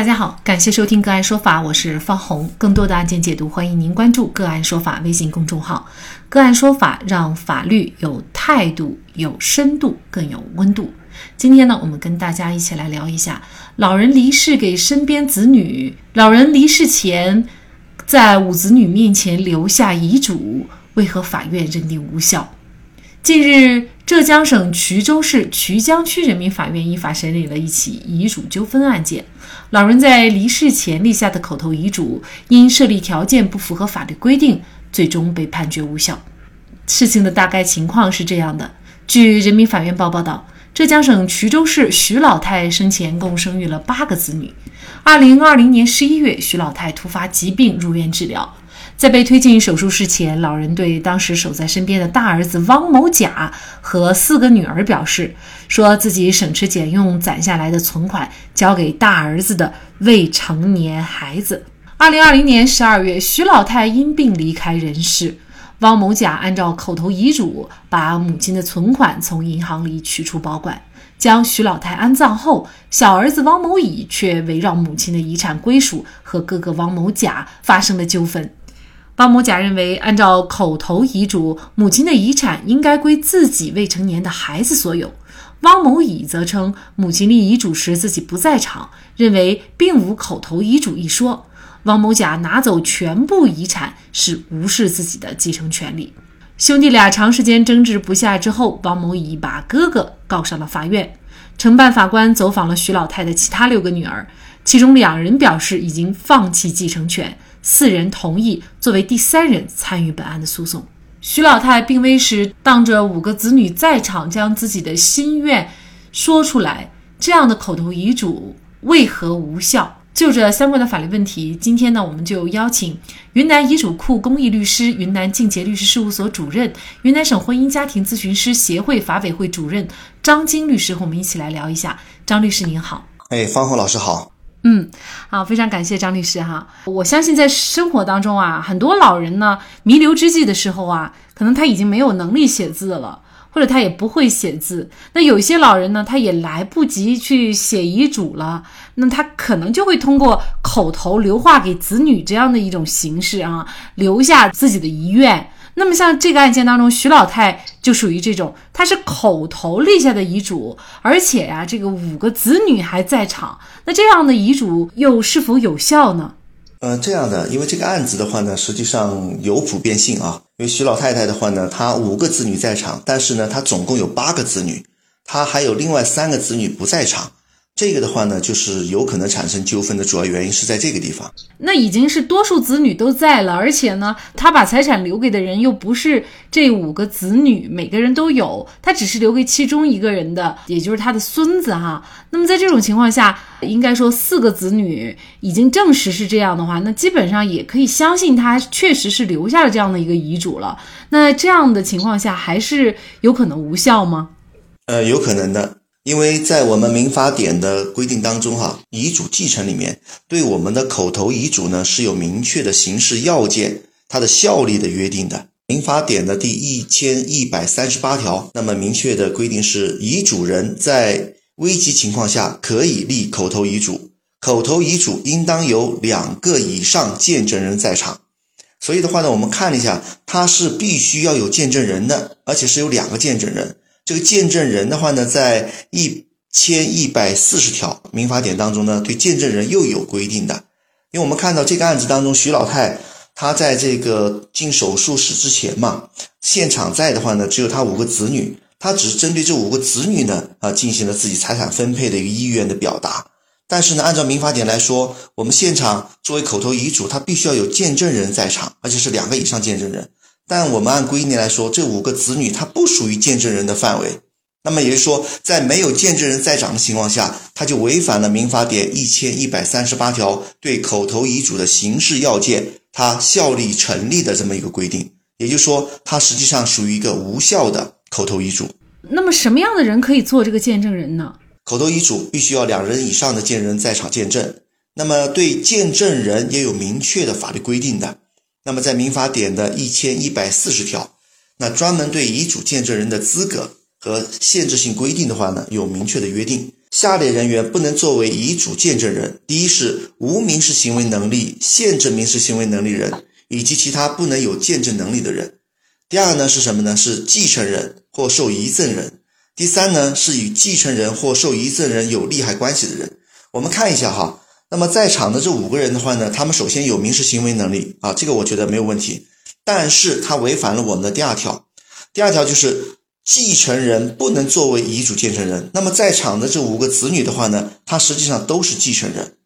大家好，感谢收听个案说法，我是方红。更多的案件解读，欢迎您关注个案说法微信公众号。个案说法让法律有态度、有深度、更有温度。今天呢，我们跟大家一起来聊一下：老人离世给身边子女，老人离世前在五子女面前留下遗嘱，为何法院认定无效？近日，浙江省衢州市衢江区人民法院依法审理了一起遗嘱纠纷案件。老人在离世前立下的口头遗嘱，因设立条件不符合法律规定，最终被判决无效。事情的大概情况是这样的：据人民法院报报道，浙江省衢州市徐老太生前共生育了八个子女。二零二零年十一月，徐老太突发疾病入院治疗。在被推进手术室前，老人对当时守在身边的大儿子汪某甲和四个女儿表示，说自己省吃俭用攒下来的存款交给大儿子的未成年孩子。二零二零年十二月，徐老太因病离开人世，汪某甲按照口头遗嘱，把母亲的存款从银行里取出保管，将徐老太安葬后，小儿子汪某乙却围绕母亲的遗产归属和哥哥汪某甲发生了纠纷。汪某甲认为，按照口头遗嘱，母亲的遗产应该归自己未成年的孩子所有。汪某乙则称，母亲立遗嘱时自己不在场，认为并无口头遗嘱一说。汪某甲拿走全部遗产是无视自己的继承权利。兄弟俩长时间争执不下之后，汪某乙把哥哥告上了法院。承办法官走访了徐老太的其他六个女儿，其中两人表示已经放弃继承权。四人同意作为第三人参与本案的诉讼。徐老太病危时，当着五个子女在场，将自己的心愿说出来，这样的口头遗嘱为何无效？就这相关的法律问题，今天呢，我们就邀请云南遗嘱库公益律师、云南静杰律师事务所主任、云南省婚姻家庭咨询师协会法委会主任张晶律师和我们一起来聊一下。张律师您好，哎，方红老师好。嗯，好，非常感谢张律师哈。我相信在生活当中啊，很多老人呢弥留之际的时候啊，可能他已经没有能力写字了，或者他也不会写字。那有一些老人呢，他也来不及去写遗嘱了，那他可能就会通过口头留话给子女这样的一种形式啊，留下自己的遗愿。那么像这个案件当中，徐老太就属于这种，她是口头立下的遗嘱，而且呀，这个五个子女还在场，那这样的遗嘱又是否有效呢？呃，这样的，因为这个案子的话呢，实际上有普遍性啊。因为徐老太太的话呢，她五个子女在场，但是呢，她总共有八个子女，她还有另外三个子女不在场。这个的话呢，就是有可能产生纠纷的主要原因是在这个地方。那已经是多数子女都在了，而且呢，他把财产留给的人又不是这五个子女，每个人都有，他只是留给其中一个人的，也就是他的孙子哈。那么在这种情况下，应该说四个子女已经证实是这样的话，那基本上也可以相信他确实是留下了这样的一个遗嘱了。那这样的情况下，还是有可能无效吗？呃，有可能的。因为在我们民法典的规定当中，哈，遗嘱继承里面对我们的口头遗嘱呢是有明确的形式要件，它的效力的约定的。民法典的第一千一百三十八条，那么明确的规定是，遗嘱人在危急情况下可以立口头遗嘱，口头遗嘱应当有两个以上见证人在场。所以的话呢，我们看了一下，它是必须要有见证人的，而且是有两个见证人。这个见证人的话呢，在一千一百四十条民法典当中呢，对见证人又有规定的。因为我们看到这个案子当中，徐老太她在这个进手术室之前嘛，现场在的话呢，只有她五个子女，她只是针对这五个子女呢啊进行了自己财产分配的一个意愿的表达。但是呢，按照民法典来说，我们现场作为口头遗嘱，它必须要有见证人在场，而且是两个以上见证人。但我们按规定来说，这五个子女他不属于见证人的范围。那么也就是说，在没有见证人在场的情况下，他就违反了民法典一千一百三十八条对口头遗嘱的形式要件，它效力成立的这么一个规定。也就是说，它实际上属于一个无效的口头遗嘱。那么什么样的人可以做这个见证人呢？口头遗嘱必须要两人以上的见证人在场见证。那么对见证人也有明确的法律规定的。那么，在民法典的一千一百四十条，那专门对遗嘱见证人的资格和限制性规定的话呢，有明确的约定。下列人员不能作为遗嘱见证人：第一是无民事行为能力、限制民事行为能力人，以及其他不能有见证能力的人；第二呢是什么呢？是继承人或受遗赠人；第三呢是与继承人或受遗赠人有利害关系的人。我们看一下哈，那么在场的这五个人的话呢，他们首先有民事行为能力啊，这个我觉得没有问题，但是他违反了我们的第二条，第二条就是。继承人不能作为遗嘱见证人。那么在场的这五个子女的话呢，他实际上都是继承人，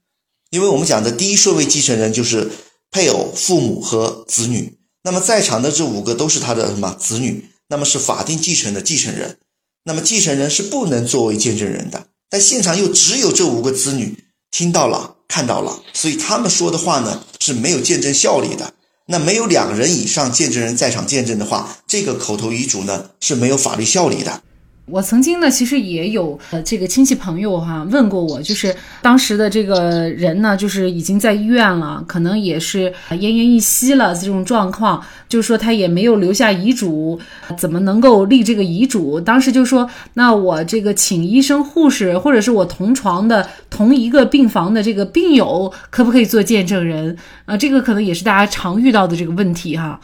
因为我们讲的第一顺位继承人就是配偶、父母和子女。那么在场的这五个都是他的什么子女？那么是法定继承的继承人。那么继承人是不能作为见证人的。但现场又只有这五个子女听到了、看到了，所以他们说的话呢是没有见证效力的。那没有两人以上见证人在场见证的话，这个口头遗嘱呢是没有法律效力的。我曾经呢，其实也有呃这个亲戚朋友哈问过我，就是当时的这个人呢，就是已经在医院了，可能也是奄奄一息了这种状况，就是说他也没有留下遗嘱，怎么能够立这个遗嘱？当时就说，那我这个请医生、护士，或者是我同床的同一个病房的这个病友，可不可以做见证人？啊，这个可能也是大家常遇到的这个问题哈。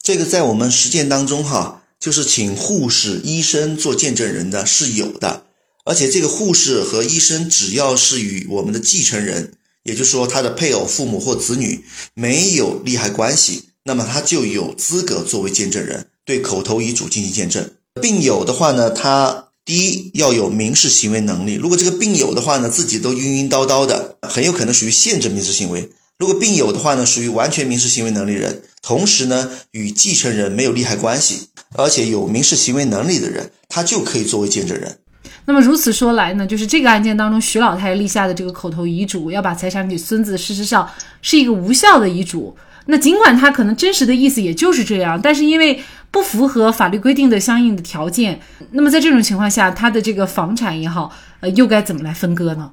这个在我们实践当中哈。就是请护士、医生做见证人的是有的，而且这个护士和医生只要是与我们的继承人，也就是说他的配偶、父母或子女没有利害关系，那么他就有资格作为见证人，对口头遗嘱进行见证。病友的话呢，他第一要有民事行为能力，如果这个病友的话呢，自己都晕晕叨叨的，很有可能属于限制民事行为。如果病友的话呢，属于完全民事行为能力人，同时呢与继承人没有利害关系，而且有民事行为能力的人，他就可以作为见证人。那么如此说来呢，就是这个案件当中，徐老太太立下的这个口头遗嘱，要把财产给孙子，事实上是一个无效的遗嘱。那尽管他可能真实的意思也就是这样，但是因为不符合法律规定的相应的条件，那么在这种情况下，他的这个房产也好，呃，又该怎么来分割呢？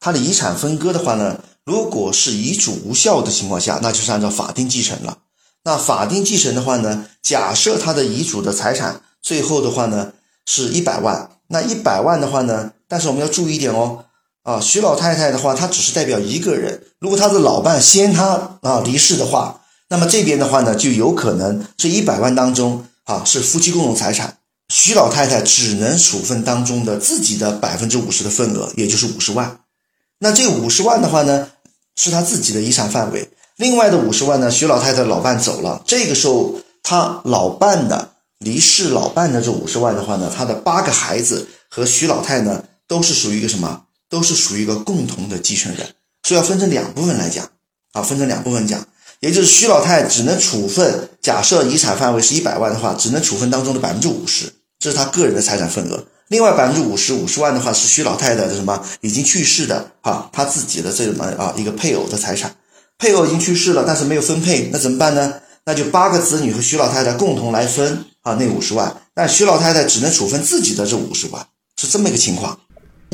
他的遗产分割的话呢？如果是遗嘱无效的情况下，那就是按照法定继承了。那法定继承的话呢，假设他的遗嘱的财产最后的话呢是一百万，那一百万的话呢，但是我们要注意一点哦，啊，徐老太太的话，她只是代表一个人。如果她的老伴先她啊离世的话，那么这边的话呢，就有可能这一百万当中啊是夫妻共同财产，徐老太太只能处分当中的自己的百分之五十的份额，也就是五十万。那这五十万的话呢？是他自己的遗产范围，另外的五十万呢？徐老太太老伴走了，这个时候他老伴的离世，老伴的这五十万的话呢，他的八个孩子和徐老太呢，都是属于一个什么？都是属于一个共同的继承人，所以要分成两部分来讲啊，分成两部分讲，也就是徐老太只能处分，假设遗产范围是一百万的话，只能处分当中的百分之五十，这是他个人的财产份额。另外百分之五十五十万的话是徐老太太的什么已经去世的啊，她自己的这么啊一个配偶的财产，配偶已经去世了，但是没有分配，那怎么办呢？那就八个子女和徐老太太共同来分啊那五十万，但徐老太太只能处分自己的这五十万，是这么一个情况。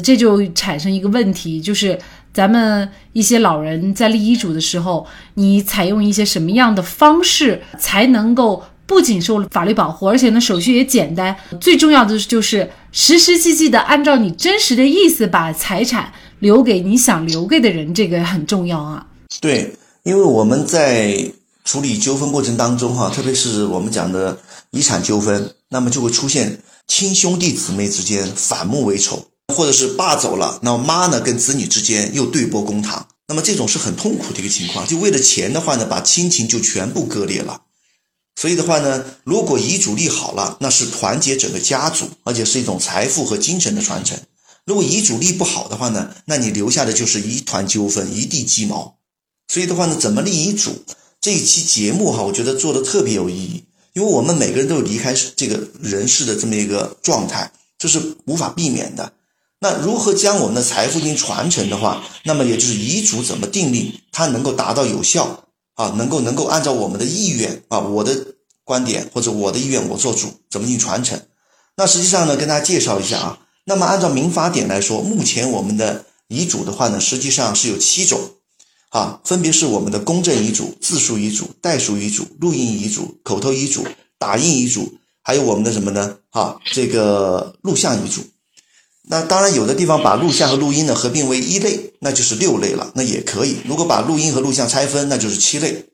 这就产生一个问题，就是咱们一些老人在立遗嘱的时候，你采用一些什么样的方式才能够？不仅受法律保护，而且呢手续也简单。最重要的就是实实际际的按照你真实的意思把财产留给你想留给的人，这个很重要啊。对，因为我们在处理纠纷过程当中，哈，特别是我们讲的遗产纠纷，那么就会出现亲兄弟姊妹之间反目为仇，或者是爸走了，那么妈呢跟子女之间又对簿公堂，那么这种是很痛苦的一个情况。就为了钱的话呢，把亲情就全部割裂了。所以的话呢，如果遗嘱立好了，那是团结整个家族，而且是一种财富和精神的传承。如果遗嘱立不好的话呢，那你留下的就是一团纠纷，一地鸡毛。所以的话呢，怎么立遗嘱？这一期节目哈，我觉得做的特别有意义，因为我们每个人都有离开这个人世的这么一个状态，这是无法避免的。那如何将我们的财富进行传承的话，那么也就是遗嘱怎么订立，它能够达到有效。啊，能够能够按照我们的意愿啊，我的观点或者我的意愿我做主，怎么进行传承？那实际上呢，跟大家介绍一下啊。那么按照民法典来说，目前我们的遗嘱的话呢，实际上是有七种啊，分别是我们的公证遗嘱、自书遗嘱、代书遗嘱、录音遗嘱、口头遗嘱、打印遗嘱，还有我们的什么呢？啊，这个录像遗嘱。那当然，有的地方把录像和录音呢合并为一类，那就是六类了，那也可以。如果把录音和录像拆分，那就是七类。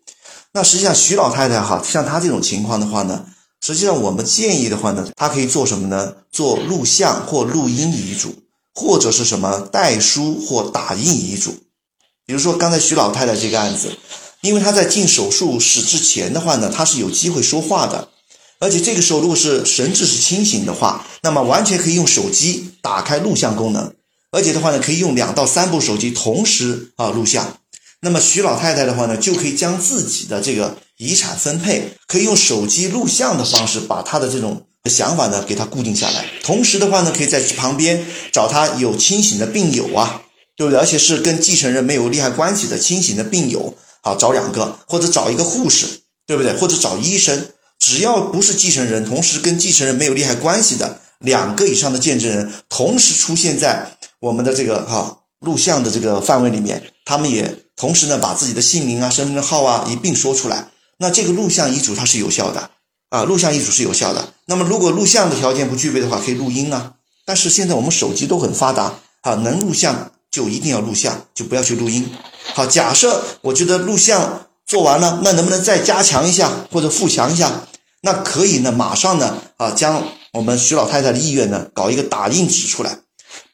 那实际上，徐老太太哈，像她这种情况的话呢，实际上我们建议的话呢，她可以做什么呢？做录像或录音遗嘱，或者是什么代书或打印遗嘱。比如说刚才徐老太太这个案子，因为她在进手术室之前的话呢，她是有机会说话的。而且这个时候，如果是神志是清醒的话，那么完全可以用手机打开录像功能，而且的话呢，可以用两到三部手机同时啊录像。那么徐老太太的话呢，就可以将自己的这个遗产分配，可以用手机录像的方式把她的这种想法呢给她固定下来。同时的话呢，可以在旁边找她有清醒的病友啊，对不对？而且是跟继承人没有利害关系的清醒的病友，好找两个，或者找一个护士，对不对？或者找医生。只要不是继承人，同时跟继承人没有利害关系的两个以上的见证人，同时出现在我们的这个哈录像的这个范围里面，他们也同时呢把自己的姓名啊、身份证号啊一并说出来，那这个录像遗嘱它是有效的啊，录像遗嘱是有效的。那么如果录像的条件不具备的话，可以录音啊。但是现在我们手机都很发达啊，能录像就一定要录像，就不要去录音。好，假设我觉得录像。做完了，那能不能再加强一下或者复强一下？那可以呢，马上呢啊，将我们徐老太太的意愿呢搞一个打印纸出来，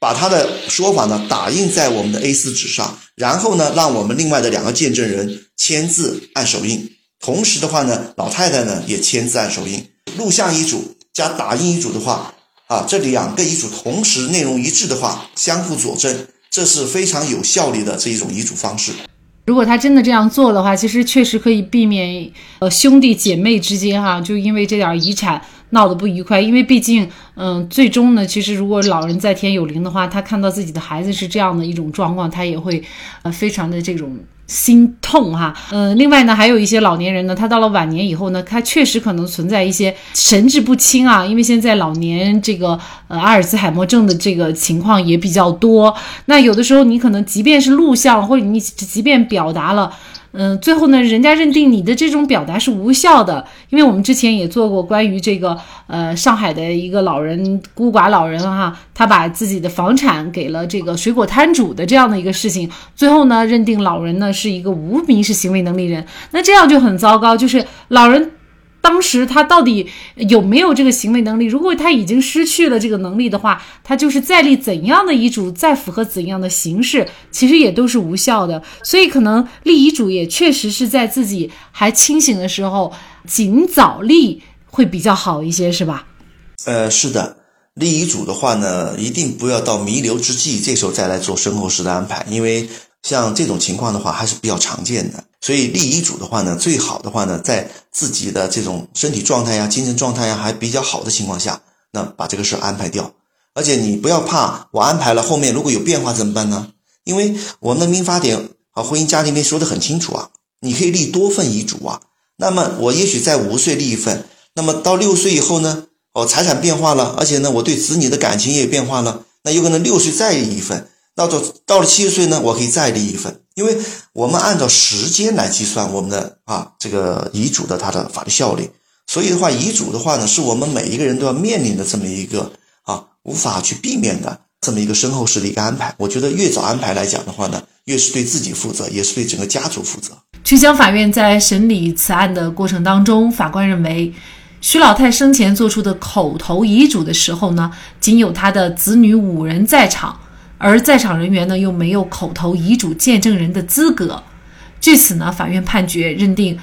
把她的说法呢打印在我们的 A4 纸上，然后呢，让我们另外的两个见证人签字按手印，同时的话呢，老太太呢也签字按手印。录像遗嘱加打印遗嘱的话啊，这两个遗嘱同时内容一致的话，相互佐证，这是非常有效率的这一种遗嘱方式。如果他真的这样做的话，其实确实可以避免呃兄弟姐妹之间哈，就因为这点遗产闹得不愉快。因为毕竟，嗯，最终呢，其实如果老人在天有灵的话，他看到自己的孩子是这样的一种状况，他也会呃非常的这种。心痛哈，嗯，另外呢，还有一些老年人呢，他到了晚年以后呢，他确实可能存在一些神志不清啊，因为现在老年这个呃阿尔兹海默症的这个情况也比较多。那有的时候你可能即便是录像，或者你即便表达了。嗯，最后呢，人家认定你的这种表达是无效的，因为我们之前也做过关于这个，呃，上海的一个老人孤寡老人哈，他把自己的房产给了这个水果摊主的这样的一个事情，最后呢，认定老人呢是一个无民事行为能力人，那这样就很糟糕，就是老人。当时他到底有没有这个行为能力？如果他已经失去了这个能力的话，他就是再立怎样的遗嘱，再符合怎样的形式，其实也都是无效的。所以可能立遗嘱也确实是在自己还清醒的时候，尽早立会比较好一些，是吧？呃，是的，立遗嘱的话呢，一定不要到弥留之际，这时候再来做身后事的安排，因为像这种情况的话，还是比较常见的。所以立遗嘱的话呢，最好的话呢，在自己的这种身体状态呀、精神状态呀还比较好的情况下，那把这个事安排掉。而且你不要怕，我安排了后面如果有变化怎么办呢？因为我们的民法典啊、婚姻家庭里面说的很清楚啊，你可以立多份遗嘱啊。那么我也许在五岁立一份，那么到六岁以后呢，哦，财产变化了，而且呢，我对子女的感情也变化了，那有可能六岁再立一份。到到到了七十岁呢，我可以再立一份，因为我们按照时间来计算我们的啊这个遗嘱的它的法律效力，所以的话，遗嘱的话呢，是我们每一个人都要面临的这么一个啊无法去避免的这么一个身后事的一个安排。我觉得越早安排来讲的话呢，越是对自己负责，也是对整个家族负责。曲江法院在审理此案的过程当中，法官认为，徐老太生前做出的口头遗嘱的时候呢，仅有他的子女五人在场。而在场人员呢，又没有口头遗嘱见证人的资格。据此呢，法院判决认定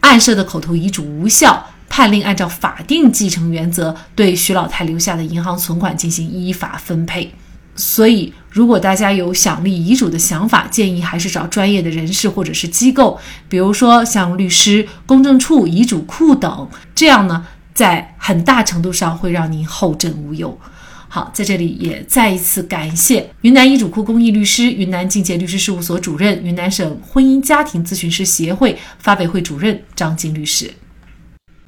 案涉的口头遗嘱无效，判令按照法定继承原则对徐老太留下的银行存款进行依法分配。所以，如果大家有想立遗嘱的想法，建议还是找专业的人士或者是机构，比如说像律师、公证处、遗嘱库等，这样呢，在很大程度上会让您后枕无忧。好，在这里也再一次感谢云南遗嘱库公益律师、云南境界律师事务所主任、云南省婚姻家庭咨询师协会发委会主任张晶律师。